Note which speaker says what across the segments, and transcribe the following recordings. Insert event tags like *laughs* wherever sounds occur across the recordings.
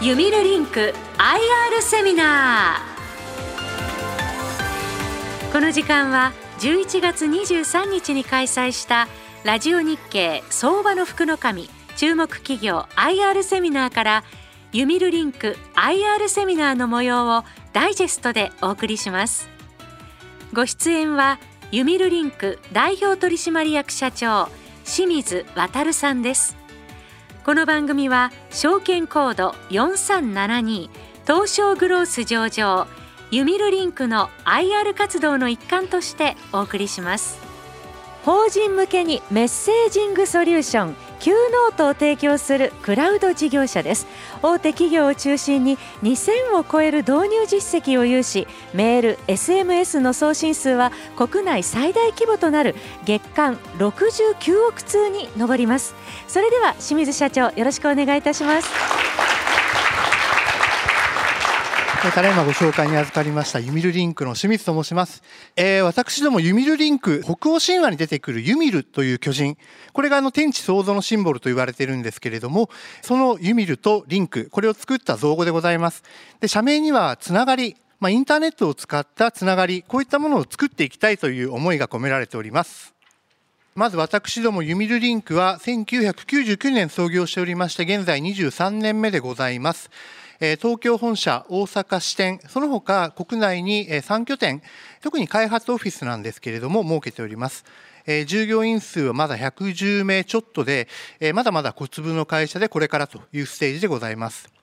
Speaker 1: ユミルリンク IR セミナー。この時間は11月23日に開催したラジオ日経相場の福の神注目企業 IR セミナーからユミルリンク IR セミナーの模様をダイジェストでお送りします。ご出演はユミルリンク代表取締役社長清水渉さんです。この番組は証券コード4372東証グロース上場ユミルリンクの IR 活動の一環としてお送りします。法人向けにメッセージングソリューション Q ノートを提供するクラウド事業者です。大手企業を中心に2000を超える導入実績を有しメール SMS の送信数は国内最大規模となる月間69億通に上ります。それでは清水社長よろしくお願いいたします。
Speaker 2: ただいまご紹介に預かりましたユミルリンクの清水と申します。えー、私どもユミルリンク、北欧神話に出てくるユミルという巨人、これがあの天地創造のシンボルと言われているんですけれども、そのユミルとリンク、これを作った造語でございます。で、社名にはつながり、まあ、インターネットを使ったつながり、こういったものを作っていきたいという思いが込められております。まず私どもユミルリンクは1999年創業しておりまして、現在23年目でございます。東京本社、大阪支店、その他国内に3拠点、特に開発オフィスなんですけれども、設けております。従業員数はまだ110名ちょっとで、まだまだ小粒の会社でこれからというステージでございます。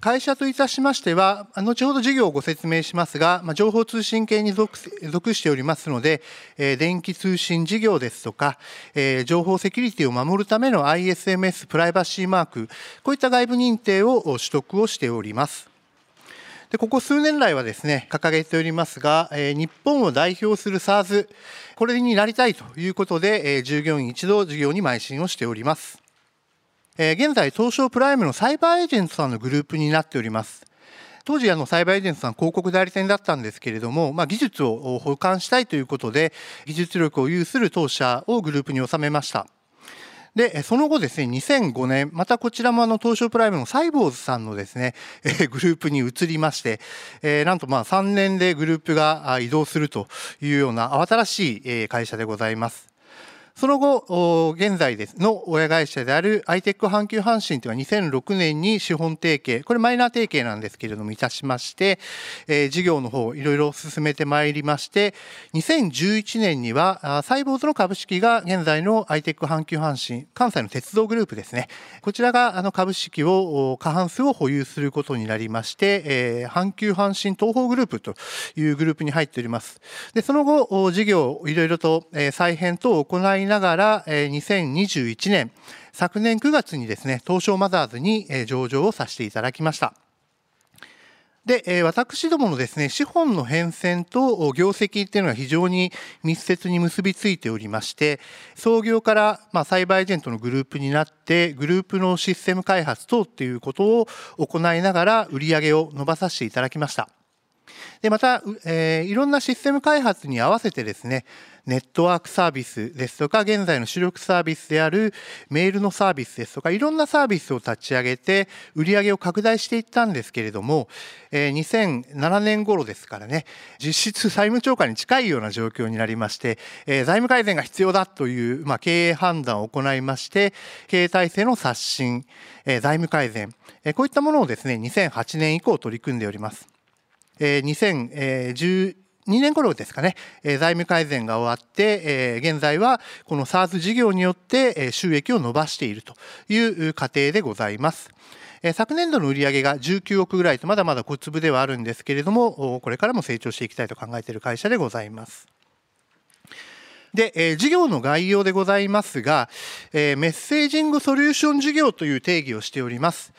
Speaker 2: 会社といたしましては、後ほど事業をご説明しますが、情報通信系に属しておりますので、電気通信事業ですとか、情報セキュリティを守るための ISMS プライバシーマーク、こういった外部認定を取得をしております。でここ数年来はですね、掲げておりますが、日本を代表する SARS、これになりたいということで、従業員一同事業に邁進をしております。現在、東証プライムのサイバーエージェントさんのグループになっております。当時あのサイバーエージェントさん広告代理店だったんですけれども、まあ、技術を保管したいということで技術力を有する当社をグループに収めましたでその後ですね2005年またこちらもあの東証プライムのサイボーズさんのですねグループに移りまして、えなんとまあ3年でグループが移動するというような慌ただしい会社でございますその後、現在ですの親会社である iTech 阪急阪神というのは2006年に資本提携、これマイナー提携なんですけれども、いたしまして、えー、事業の方、いろいろ進めてまいりまして、2011年には、サイボーズの株式が現在の iTech 阪急阪神、関西の鉄道グループですね。こちらがあの株式を、過半数を保有することになりまして、えー、阪急阪神東方グループというグループに入っております。で、その後、事業いろいろと再編等を行いながらえ、2021年、昨年9月にですね、東証マザーズにえ上場をさせていただきました。でえ、私どものですね、資本の変遷と業績っていうのは非常に密接に結びついておりまして、創業から、まあ、サイバーエージェントのグループになって、グループのシステム開発等っていうことを行いながら売り上げを伸ばさせていただきました。で、また、えー、いろんなシステム開発に合わせてですね、ネットワークサービスですとか、現在の主力サービスであるメールのサービスですとか、いろんなサービスを立ち上げて、売り上げを拡大していったんですけれども、えー、2007年頃ですからね、実質債務超過に近いような状況になりまして、えー、財務改善が必要だという、まあ、経営判断を行いまして、経営体制の刷新、えー、財務改善、えー、こういったものをですね、2008年以降取り組んでおります。え、2012年頃ですかね、え財務改善が終わって、え現在はこの SARS 事業によって、え収益を伸ばしているという過程でございます。昨年度の売上が19億ぐらいとまだまだ小粒ではあるんですけれども、これからも成長していきたいと考えている会社でございます。で、え事業の概要でございますが、えメッセージングソリューション事業という定義をしております。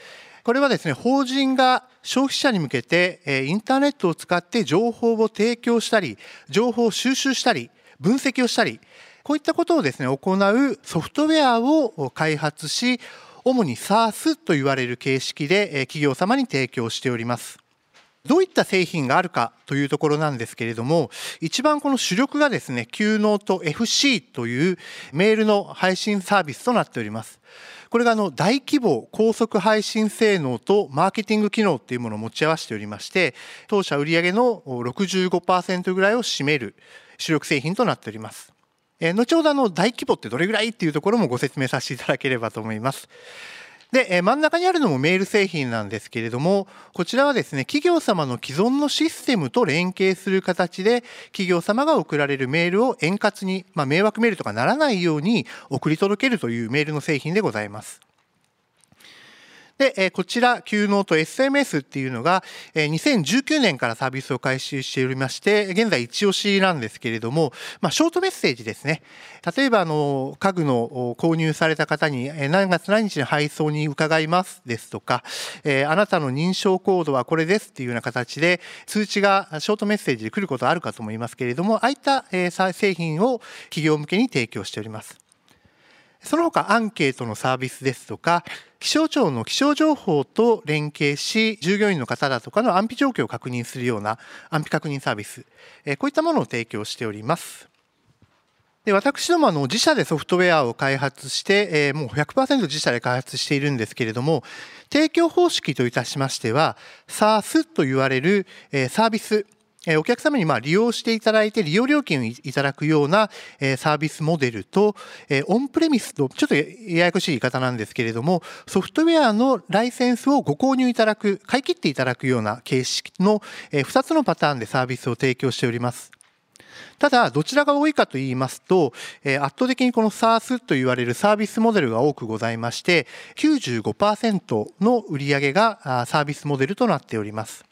Speaker 2: これはですね、法人が消費者に向けて、インターネットを使って情報を提供したり、情報を収集したり、分析をしたり、こういったことをですね、行うソフトウェアを開発し、主に SaaS と言われる形式で企業様に提供しております。どういった製品があるかというところなんですけれども、一番この主力がですね、 Cuenote FC というメールの配信サービスとなっております。これがあの大規模高速配信性能とマーケティング機能っていうものを持ち合わせておりまして当社売上の65%ぐらいを占める主力製品となっております。後ほどあの大規模ってどれぐらいっていうところもご説明させていただければと思います。で、真ん中にあるのもメール製品なんですけれども、こちらはですね、企業様の既存のシステムと連携する形で、企業様が送られるメールを円滑に、まあ、迷惑メールとかならないように送り届けるというメールの製品でございます。で、えこちら、 Cuenote SMS っていうのが、え2019年からサービスを開始しておりまして、現在一押しなんですけれども、まあ、ショートメッセージですね。例えば、あの、家具の購入された方に、え何月何日に配送に伺いますですとか、えあなたの認証コードはこれですっていうような形で、通知がショートメッセージで来ることあるかと思いますけれども、ああいった、え製品を企業向けに提供しております。その他アンケートのサービスですとか、気象庁の気象情報と連携し、従業員の方だとかの安否状況を確認するような安否確認サービス、こういったものを提供しております。で私どもあの自社でソフトウェアを開発して、えー、もう100%自社で開発しているんですけれども、提供方式といたしましては、SaaS と言われる、えー、サービス、お客様にま利用していただいて利用料金をいただくようなサービスモデルと、オンプレミスと、ちょっとややこしい言い方なんですけれども、ソフトウェアのライセンスをご購入いただく、買い切っていただくような形式の2つのパターンでサービスを提供しております。ただ、どちらが多いかと言いますと、圧倒的にこの SARS と言われるサービスモデルが多くございまして、95%の売り上げがサービスモデルとなっております。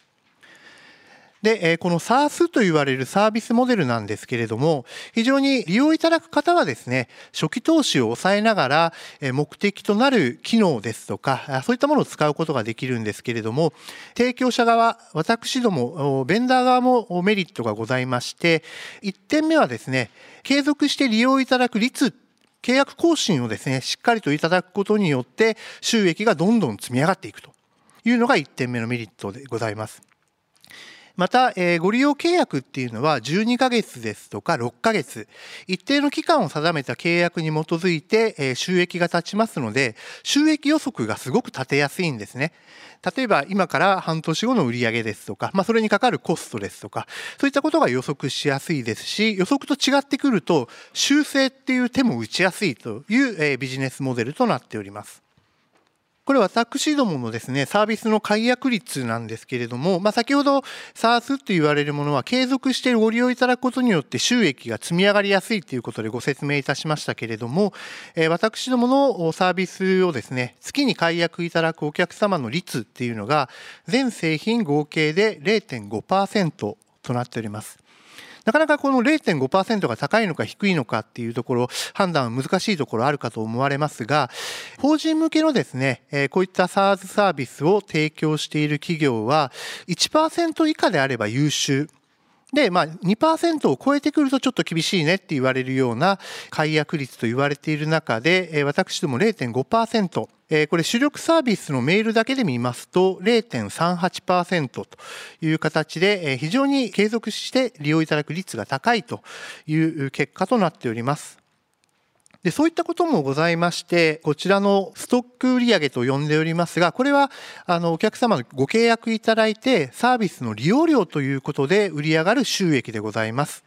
Speaker 2: で、この SARS と言われるサービスモデルなんですけれども、非常に利用いただく方はですね、初期投資を抑えながら、目的となる機能ですとか、そういったものを使うことができるんですけれども、提供者側、私ども、ベンダー側もメリットがございまして、1点目はですね、継続して利用いただく率契約更新をですね、しっかりといただくことによって、収益がどんどん積み上がっていくというのが1点目のメリットでございます。また、え、ご利用契約っていうのは12ヶ月ですとか6ヶ月、一定の期間を定めた契約に基づいて、え、収益が立ちますので、収益予測がすごく立てやすいんですね。例えば今から半年後の売上ですとか、まあ、それにかかるコストですとか、そういったことが予測しやすいですし、予測と違ってくると、修正っていう手も打ちやすいという、え、ビジネスモデルとなっております。これ私どものですね、サービスの解約率なんですけれども、まあ、先ほど SARS と言われるものは継続してご利用いただくことによって収益が積み上がりやすいということでご説明いたしましたけれども、え私どものサービスをですね、月に解約いただくお客様の率っていうのが、全製品合計で0.5%となっております。なかなかこの0.5%が高いのか低いのかっていうところ、判断は難しいところあるかと思われますが、法人向けのですね、こういった SARS サービスを提供している企業は、1%以下であれば優秀。で、まあ2%を超えてくるとちょっと厳しいねって言われるような解約率と言われている中で、私ども0.5%、これ主力サービスのメールだけで見ますと0.38%という形で非常に継続して利用いただく率が高いという結果となっております。でそういったこともございまして、こちらのストック売上と呼んでおりますが、これはあのお客様のご契約いただいて、サービスの利用料ということで売り上がる収益でございます。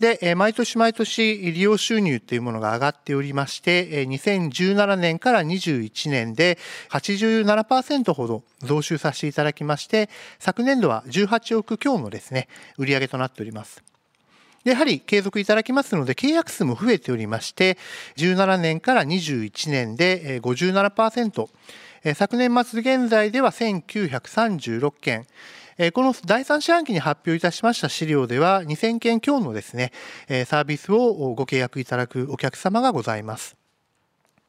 Speaker 2: で、毎年毎年利用収入というものが上がっておりまして、2017年から21年で87%ほど増収させていただきまして、昨年度は18億強のですね、売上となっております。やはり継続いただきますので、契約数も増えておりまして、17年から21年で57%、昨年末現在では1936件、この第3四半期に発表いたしました資料では、2000件強のですね、サービスをご契約いただくお客様がございます。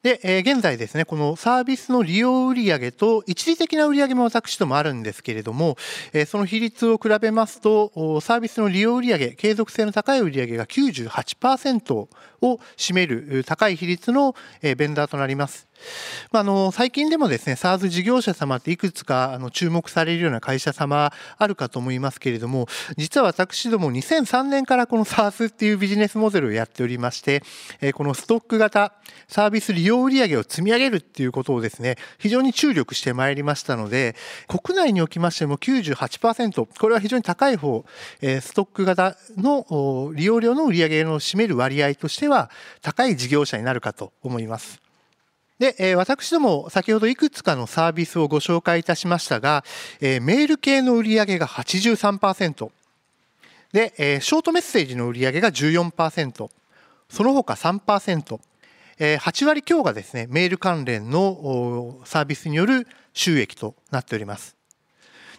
Speaker 2: で、えー、現在ですね、このサービスの利用売上と一時的な売上も私どもあるんですけれども、えー、その比率を比べますと、サービスの利用売上、継続性の高い売上が98%を占める高い比率のベンダーとなります。まあ、の最近でもですね SARS 事業者様っていくつかあの注目されるような会社様あるかと思いますけれども実は私ども2003年からこの SARS っていうビジネスモデルをやっておりましてこのストック型サービス利用売上を積み上げるっていうことをですね非常に注力してまいりましたので国内におきましても98%これは非常に高い方ストック型の利用料の売上の占める割合としてはは高い事業者になるかと思います。で、え、私ども先ほどいくつかのサービスをご紹介いたしましたが、え、メール系の売り上げが83%で、え、ショートメッセージの売り上げが14%その他3%、え8割強がですねメール関連のサービスによる収益となっております。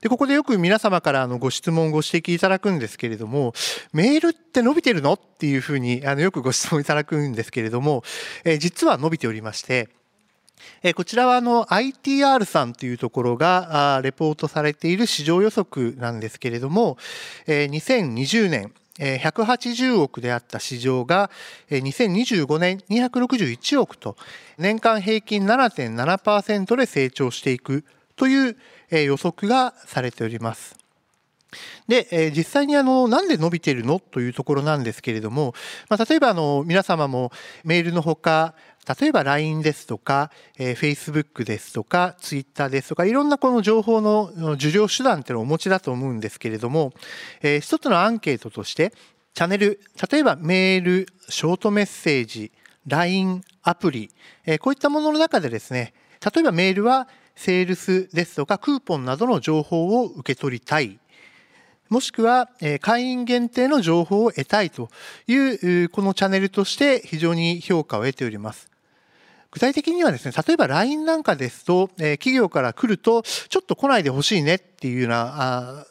Speaker 2: でここでよく皆様からあのご質問ご指摘いただくんですけれどもメールって伸びてるの？っていうふうにあのよくご質問いただくんですけれども、え、実は伸びておりましてこちらはあの ITR さんというところがレポートされている市場予測なんですけれども、え2020年180億であった市場が2025年261億と年間平均7.7%で成長していくというえ予測がされております。で、え実際にあの、なんで伸びてるのというところなんですけれども、まあ、例えばあの、皆様もメールのほか、例えば LINE ですとか、えー、Facebook ですとか、Twitter ですとか、いろんなこの情報の受領手段っていうのをお持ちだと思うんですけれども、えー、一つのアンケートとして、チャンネル、例えばメール、ショートメッセージ、LINE、アプリ、えー、こういったものの中でですね、例えばメールはセールスですとかクーポンなどの情報を受け取りたい。もしくは会員限定の情報を得たいというこのチャンネルとして非常に評価を得ております。具体的にはですね、例えば LINE なんかですと、企業から来ると、ちょっと来ないでほしいねっていうような、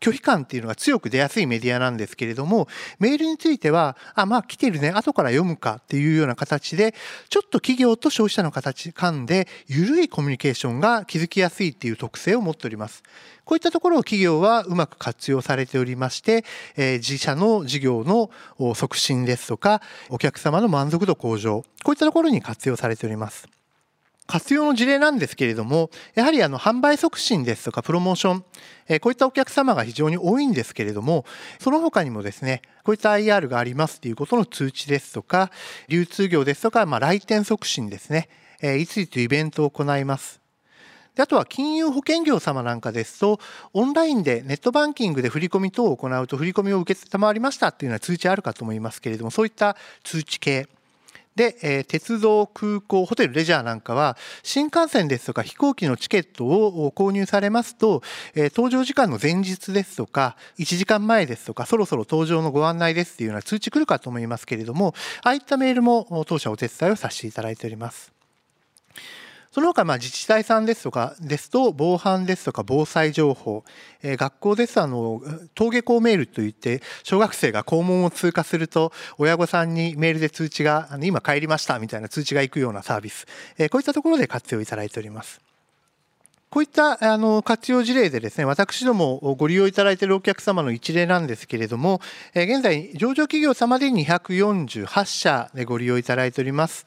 Speaker 2: 拒否感っていうのが強く出やすいメディアなんですけれども、メールについては、あ、まあ来てるね、後から読むかっていうような形で、ちょっと企業と消費者の形間で、緩いコミュニケーションが築きやすいっていう特性を持っております。こういったところを企業はうまく活用されておりまして、え自社の事業の促進ですとか、お客様の満足度向上、こういったところに活用されております。活用の事例なんですけれども、やはりあの販売促進ですとかプロモーション、えこういったお客様が非常に多いんですけれども、その他にもですね、こういった IR がありますということの通知ですとか、流通業ですとか、まあ、来店促進ですね、えいついつイベントを行います。であとは金融保険業様なんかですと、オンラインでネットバンキングで振り込み等を行うと、振り込みを受けたまわりましたっていうような通知あるかと思いますけれども、そういった通知系。で、えー、鉄道、空港、ホテル、レジャーなんかは、新幹線ですとか飛行機のチケットを購入されますと、えー、搭乗時間の前日ですとか、1時間前ですとか、そろそろ搭乗のご案内ですっていうような通知来るかと思いますけれども、ああいったメールも当社お手伝いをさせていただいております。その他、まあ、自治体さんですとかですと、防犯ですとか防災情報、えー、学校ですと、登下校メールといって、小学生が校門を通過すると、親御さんにメールで通知が、あの今帰りましたみたいな通知が行くようなサービス、えー、こういったところで活用いただいております。こういったあの活用事例でですね、私どもご利用いただいているお客様の一例なんですけれども、現在、上場企業様で248社でご利用いただいております。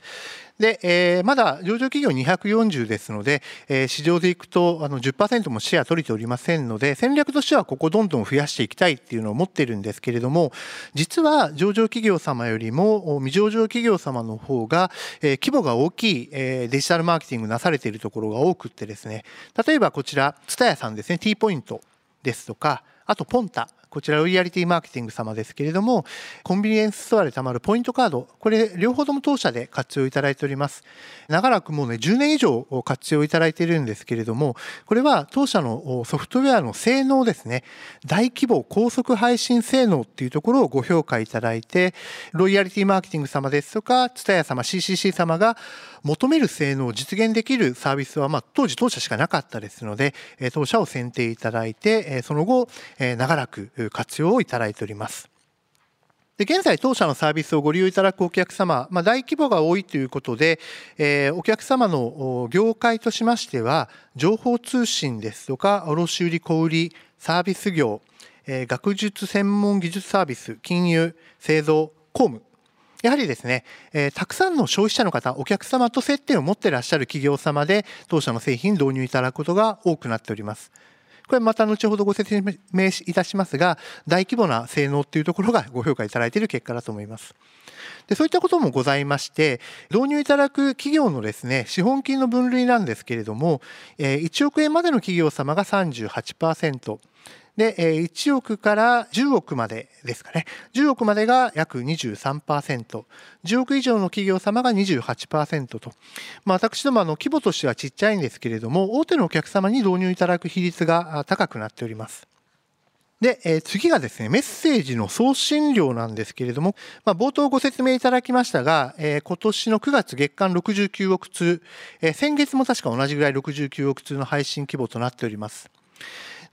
Speaker 2: で、えー、まだ上場企業240ですので、えー、市場でいくとあの10%もシェア取れておりませんので、戦略としてはここどんどん増やしていきたいっていうのを持ってるんですけれども、実は上場企業様よりも未上場企業様の方が、えー、規模が大きい、えー、デジタルマーケティングなされているところが多くってですね、例えばこちら、ツタヤさんですね、T ポイントですとか、あとポンタ、こちらリアリティマーケティング様ですけれども、コンビニエンスストアで貯まるポイントカード、これ両方とも当社で活用いただいております。長らくもうね、10年以上活用いただいているんですけれども、これは当社のソフトウェアの性能ですね、大規模高速配信性能っていうところをご評価いただいて、ロイヤリティマーケティング様ですとか、ツタヤ様、CCC 様が求める性能を実現できるサービスは、まあ、当時当社しかなかったですので、当社を選定いただいて、その後、長らく活用をいただいております。で現在、当社のサービスをご利用いただくお客様、まあ、大規模が多いということで、えー、お客様の業界としましては、情報通信ですとか、卸売小売サービス業、えー、学術専門技術サービス、金融、製造、公務、やはりですね、えー、たくさんの消費者の方、お客様と接点を持っていらっしゃる企業様で、当社の製品導入いただくことが多くなっております。これまた後ほどご説明いたしますが、大規模な性能っていうところがご評価いただいている結果だと思います。でそういったこともございまして、導入いただく企業のですね、資本金の分類なんですけれども、1億円までの企業様が38%、で、1億から10億までですかね。10億までが約23%、10億以上の企業様が28%と、まあ、私どもあの規模としてはちっちゃいんですけれども、大手のお客様に導入いただく比率が高くなっております。で、え、次がですね、メッセージの送信量なんですけれども、まあ、冒頭ご説明いただきましたが、えー、今年の9月月間69億通、え、先月も確か同じぐらい69億通の配信規模となっております。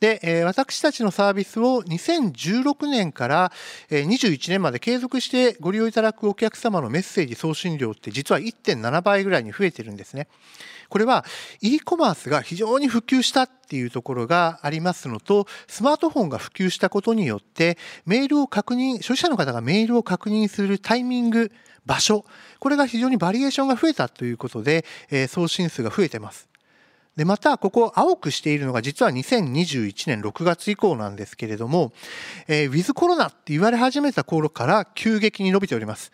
Speaker 2: で、えー、私たちのサービスを2016年から21年まで継続してご利用いただくお客様のメッセージ送信量って実は1.7倍ぐらいに増えてるんですね。これは e コマースが非常に普及したっていうところがありますのと、スマートフォンが普及したことによって、メールを確認、消費者の方がメールを確認するタイミング、場所、これが非常にバリエーションが増えたということで、えー、送信数が増えてます。で、また、ここ青くしているのが実は2021年6月以降なんですけれども、えー、ウィズコロナって言われ始めた頃から急激に伸びております。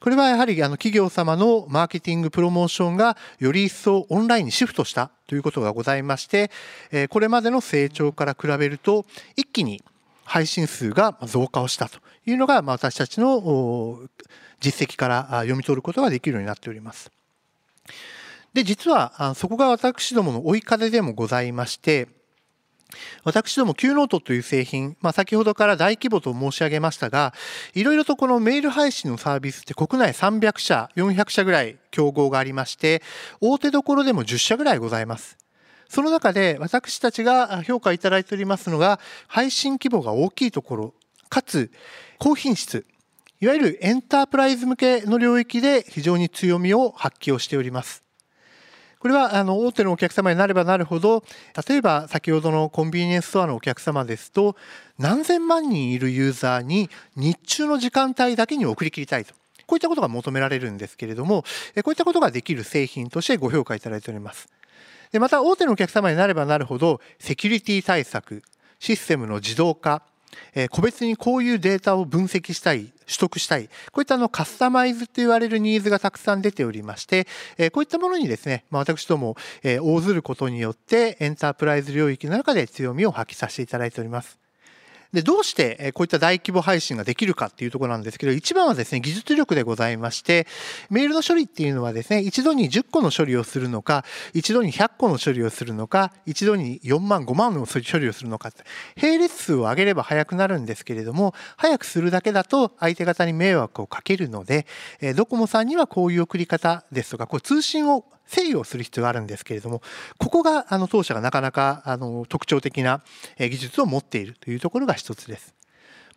Speaker 2: これはやはりあの企業様のマーケティングプロモーションがより一層オンラインにシフトしたということがございまして、えー、これまでの成長から比べると一気に配信数が増加をしたというのが私たちの実績から読み取ることができるようになっております。で、実は、そこが私どもの追い風でもございまして、私ども Q ノートという製品、まあ、先ほどから大規模と申し上げましたが、いろいろとこのメール配信のサービスって国内300社、400社ぐらい競合がありまして、大手どころでも10社ぐらいございます。その中で私たちが評価いただいておりますのが、配信規模が大きいところ、かつ高品質、いわゆるエンタープライズ向けの領域で非常に強みを発揮をしております。これはあの大手のお客様になればなるほど例えば先ほどのコンビニエンスストアのお客様ですと何千万人いるユーザーに日中の時間帯だけに送り切りたいと。こういったことが求められるんですけれども、こういったことができる製品としてご評価いただいております。でまた大手のお客様になればなるほどセキュリティ対策システムの自動化え個別にこういうデータを分析したい、取得したい、こういったあのカスタマイズと言われるニーズがたくさん出ておりまして、えこういったものにですね、ま、私ども、え応ずることによってエンタープライズ領域の中で強みを発揮させていただいております。で、どうしてこういった大規模配信ができるかっていうところなんですけど、一番はですね、技術力でございまして、メールの処理っていうのはですね、一度に10個の処理をするのか、一度に100個の処理をするのか、一度に4万、5万の処理をするのか、並列数を上げれば早くなるんですけれども、早くするだけだと相手方に迷惑をかけるので、ドコモさんにはこういう送り方ですとか、こう通信を制御する必要があるんですけれども、ここがあの当社がなかなかあの特徴的な技術を持っているというところが一つです。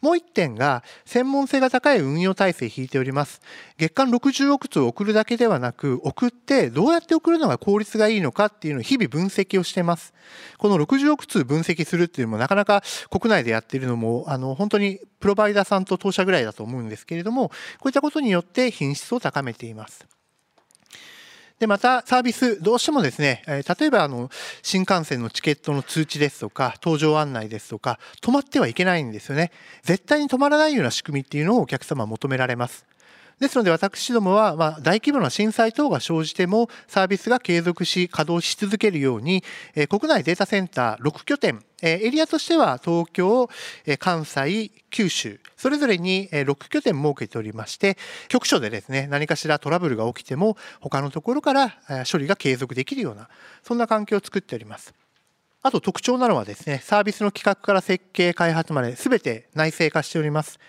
Speaker 2: もう一点が、専門性が高い運用体制を引いております。月間60億通を送るだけではなく、送ってどうやって送るのが効率がいいのかっていうのを日々分析をしています。この60億通分析するっていうのもなかなか国内でやっているのも、あの、本当にプロバイダーさんと当社ぐらいだと思うんですけれども、こういったことによって品質を高めています。で、またサービス、どうしてもですね、例えばあの、新幹線のチケットの通知ですとか、搭乗案内ですとか、止まってはいけないんですよね。絶対に止まらないような仕組みっていうのをお客様求められます。ですので私どもは、まあ、大規模な震災等が生じてもサービスが継続し稼働し続けるように、えー、国内データセンター6拠点、えー、エリアとしては東京、えー、関西、九州、それぞれに6拠点設けておりまして、局所でですね、何かしらトラブルが起きても他のところから処理が継続できるような、そんな環境を作っております。あと特徴なのはですね、サービスの企画から設計、開発まで全て内製化しております。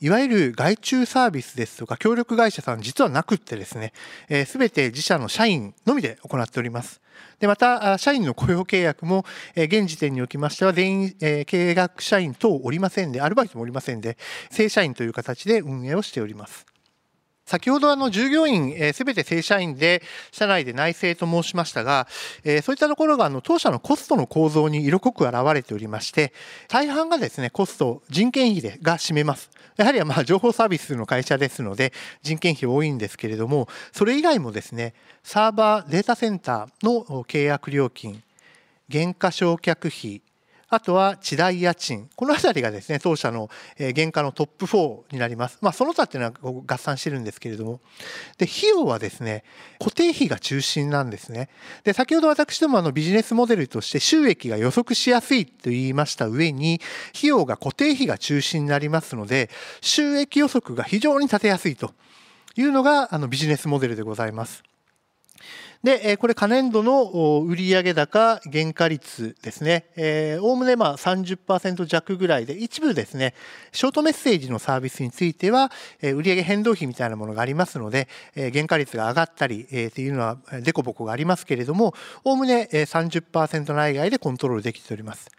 Speaker 2: いわゆる外注サービスですとか協力会社さん実はなくってですね、えー、べ、て自社の社員のみで行っております。で、また、社員の雇用契約も、えー、現時点におきましては全員、えー、契約社員等おりませんで、アルバイトもおりませんで、正社員という形で運営をしております。先ほどあの従業員すべ、て正社員で社内で内政と申しましたが、えー、そういったところがあの当社のコストの構造に色濃く現れておりまして大半がですねコスト人件費でが占めます。やはりまあ情報サービスの会社ですので人件費多いんですけれどもそれ以外もですねサーバーデータセンターの契約料金原価償却費あとは地代家賃。この辺りがですね、当社の原価のトップ4になります。まあ、その他っていうのは合算してるんですけれども。で、費用はですね、固定費が中心なんですね。で、先ほど私どもあのビジネスモデルとして収益が予測しやすいと言いました上に、費用が固定費が中心になりますので、収益予測が非常に立てやすいというのがあのビジネスモデルでございます。で、これ、可燃度の売上高原価率ですね。おおむねまあ30%弱ぐらいで、一部ですね、ショートメッセージのサービスについては、売上変動費みたいなものがありますので、原価率が上がったりっていうのはでこぼこがありますけれども、おおむね30%内外でコントロールできております。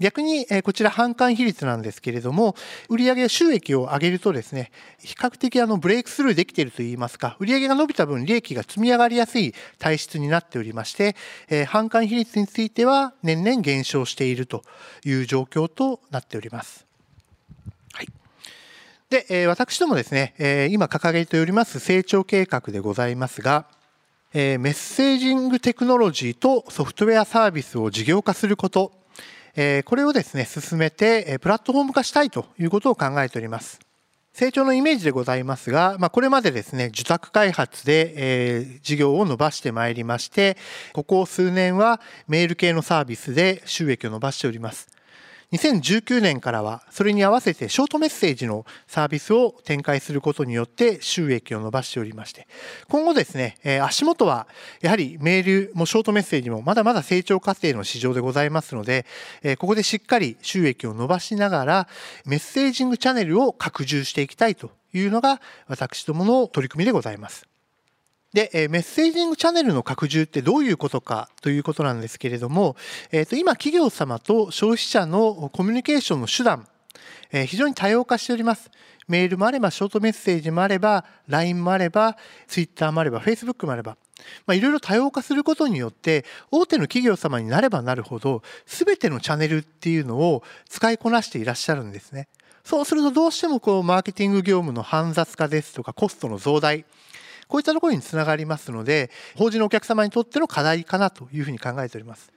Speaker 2: 逆にえこちら販管比率なんですけれども、売上収益を上げるとですね、比較的あのブレイクスルーできているといいますか、売上が伸びた分利益が積み上がりやすい体質になっておりまして、販管比率については年々減少しているという状況となっております。はい。で、私どもですね、今掲げております成長計画でございますが、メッセージングテクノロジーとソフトウェアサービスを事業化することこれをですね、進めて、プラットフォーム化したいということを考えております。成長のイメージでございますが、まあ、これまでですね、受託開発で、えー、事業を伸ばしてまいりまして、ここ数年はメール系のサービスで収益を伸ばしております。2019年からはそれに合わせてショートメッセージのサービスを展開することによって収益を伸ばしておりまして今後ですね足元はやはりメールもショートメッセージもまだまだ成長過程の市場でございますのでここでしっかり収益を伸ばしながらメッセージングチャンネルを拡充していきたいというのが私どもの取り組みでございます。で、えメッセージングチャンネルの拡充ってどういうことかということなんですけれども、えー、と今企業様と消費者のコミュニケーションの手段、えー、非常に多様化しております。メールもあれば、ショートメッセージもあれば、LINE もあれば、Twitter もあれば、Facebook もあれば、まあ、いろいろ多様化することによって、大手の企業様になればなるほど、全てのチャンネルっていうのを使いこなしていらっしゃるんですね。そうするとどうしてもこうマーケティング業務の煩雑化ですとかコストの増大こういったところにつながりますので、法人のお客様にとっての課題かなというふうに考えております。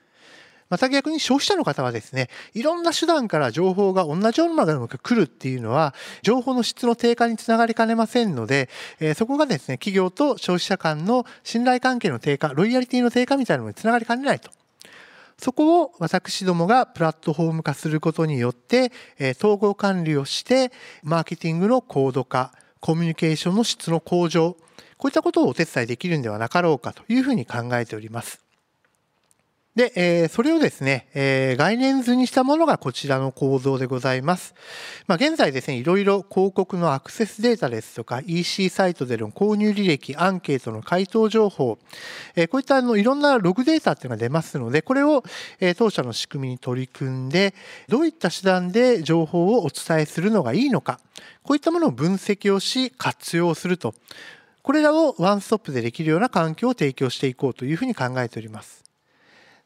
Speaker 2: また逆に消費者の方はですね、いろんな手段から情報が同じようなものが来るっていうのは、情報の質の低下につながりかねませんので、えー、そこがですね、企業と消費者間の信頼関係の低下、ロイヤリティの低下みたいなものにつながりかねないと。そこを私どもがプラットフォーム化することによって、えー、統合管理をして、マーケティングの高度化、コミュニケーションの質の向上、こういったことをお手伝いできるんではなかろうかというふうに考えております。で、えー、それをですね、えー、概念図にしたものがこちらの構造でございます。まあ、現在ですね、いろいろ広告のアクセスデータですとか、EC サイトでの購入履歴、アンケートの回答情報、えー、こういったあのいろんなログデータっていうのが出ますので、これを、え、当社の仕組みに取り組んで、どういった手段で情報をお伝えするのがいいのか、こういったものを分析をし、活用すると。これらをワンストップでできるような環境を提供していこうというふうに考えております。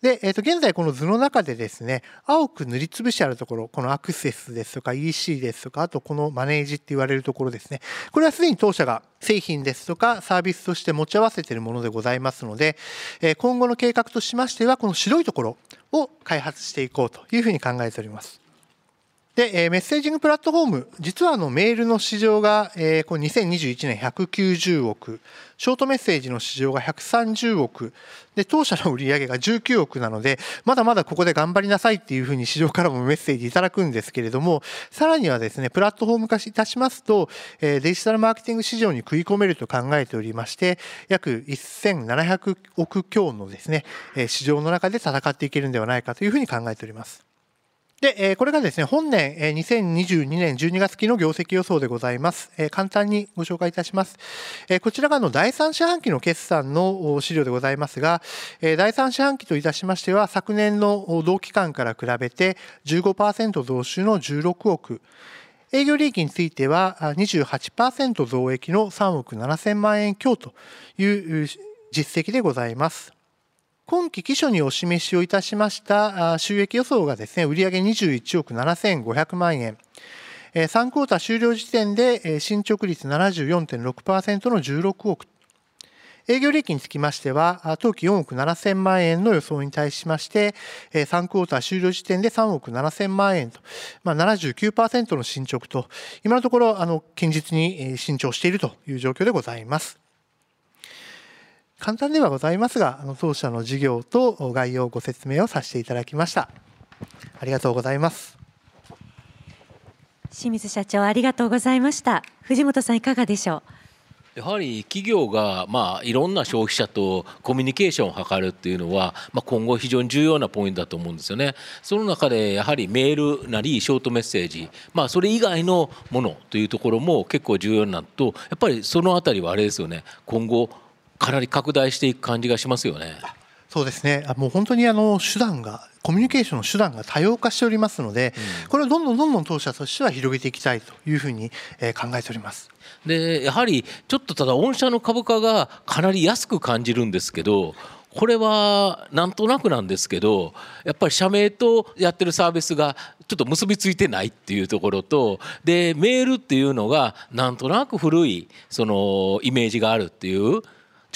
Speaker 2: で、えー、と現在この図の中でですね、青く塗りつぶしてあるところ、このアクセスですとか EC ですとか、あとこのマネージって言われるところですね。これはすでに当社が製品ですとかサービスとして持ち合わせているものでございますので、え今後の計画としましては、この白いところを開発していこうというふうに考えております。で、えメッセージングプラットフォーム、実はあのメールの市場が、えー、こ2021年190億、ショートメッセージの市場が130億、で、当社の売り上げが19億なので、まだまだここで頑張りなさいっていうふうに市場からもメッセージいただくんですけれども、さらにはですね、プラットフォーム化いたしますと、えデジタルマーケティング市場に食い込めると考えておりまして、約1700億強のですね、市場の中で戦っていけるんではないかというふうに考えております。で、えこれがですね、本年、え2022年12月期の業績予想でございます。え簡単にご紹介いたします。えこちらがの第3四半期の決算の資料でございますが、え第3四半期といたしましては、昨年の同期間から比べて15%増収の16億、営業利益については28%増益の3億7000万円強という実績でございます。今期基礎にお示しをいたしました収益予想がですね、売上21億7500万円。3クォーター終了時点で進捗率74.6%の16億営業利益につきましては、当期4億7000万円の予想に対しまして、3クォーター終了時点で3億7000万円と、まあ、79%の進捗と、今のところ、あの、堅実に伸長しているという状況でございます。簡単ではございますが、あの当社の事業と概要ご説明をさせていただきました。ありがとうございます。
Speaker 1: 清水社長ありがとうございました。藤本さんいかがでしょう？
Speaker 3: やはり企業が、まあ、いろんな消費者とコミュニケーションを図るっていうのは、まあ、今後非常に重要なポイントだと思うんですよね。その中でやはりメールなりショートメッセージ、まあ、それ以外のものというところも結構重要になるとやっぱりその辺りはあれですよね今後かなり拡大していく感じがしますよね。
Speaker 2: そうですねもう本当にあの手段がコミュニケーションの手段が多様化しておりますので、うん、これをどんどんどんどん当社としては広げていきたいというふうに考えております。
Speaker 3: でやはりちょっとただ御社の株価がかなり安く感じるんですけどこれはなんとなくなんですけどやっぱり社名とやってるサービスがちょっと結びついてないっていうところとでメールっていうのがなんとなく古いそのイメージがあるっていう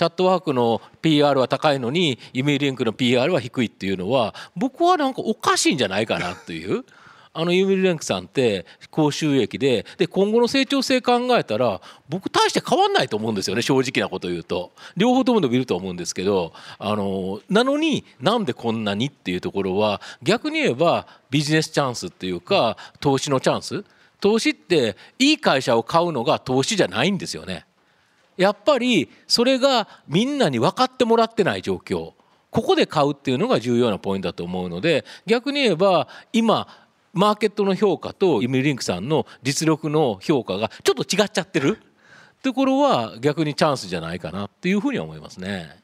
Speaker 3: チャットワークの PR は高いのにイメールリンクの PR は低いっていうのは僕はなんかおかしいんじゃないかなっていう。*laughs* あのユミルレンクさんって高収益でで今後の成長性考えたら僕大して変わんないと思うんですよね正直なこと言うと両方とも伸びると思うんですけどあのなのになんでこんなにっていうところは逆に言えばビジネスチャンスっていうか投資のチャンス投資っていい会社を買うのが投資じゃないんですよね。やっぱりそれがみんなに分かってもらってない状況ここで買うっていうのが重要なポイントだと思うので逆に言えば今マーケットの評価とユミリンクさんの実力の評価がちょっと違っちゃってるところは逆にチャンスじゃないかなっていうふうに思いますね。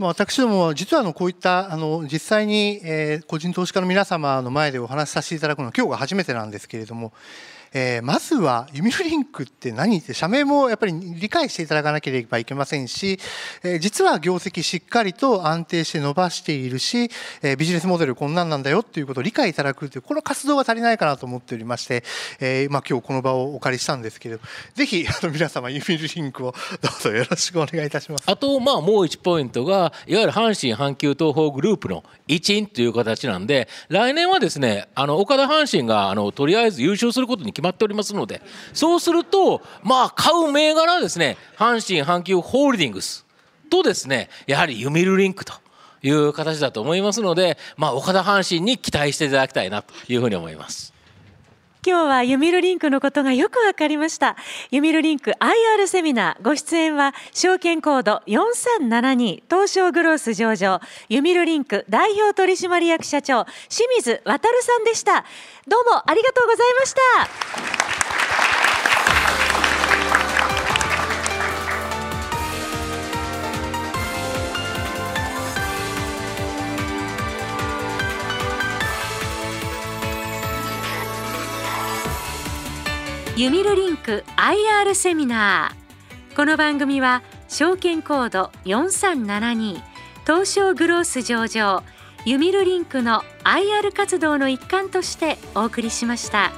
Speaker 2: 私ども実はあのこういったあの実際にえ個人投資家の皆様の前でお話しさせていただくのは今日が初めてなんですけれどもえー、まずはユミルリンクって何って社名もやっぱり理解していただかなければいけませんし、えー、実は業績しっかりと安定して伸ばしているし、えー、ビジネスモデルこんなんなんだよっていうことを理解いただくというこの活動が足りないかなと思っておりまして、えーまあ、今日この場をお借りしたんですけどぜひあの皆様ユミルリンクを *laughs* どうぞよろしくお願いいたします。
Speaker 3: あとまあもう1ポイントがいわゆる阪神阪急東宝グループの一員という形なんで来年はですねあの岡田阪神があのとりあえず優勝することに決まっておりますのでそうするとまあ買う銘柄はですね阪神阪急ホールディングスとですねやはりユミルリンクという形だと思いますので、まあ、岡田阪神に期待していただきたいなというふうに思います。
Speaker 1: 今日はユミルリンクのことがよくわかりました。ユミルリンク IR セミナーご出演は証券コード4372東証グロース上場。ユミルリンク代表取締役社長清水渉さんでした。どうもありがとうございました。ユミルリンク IR セミナーこの番組は証券コード4372東証グロース上場ユミルリンクの IR 活動の一環としてお送りしました。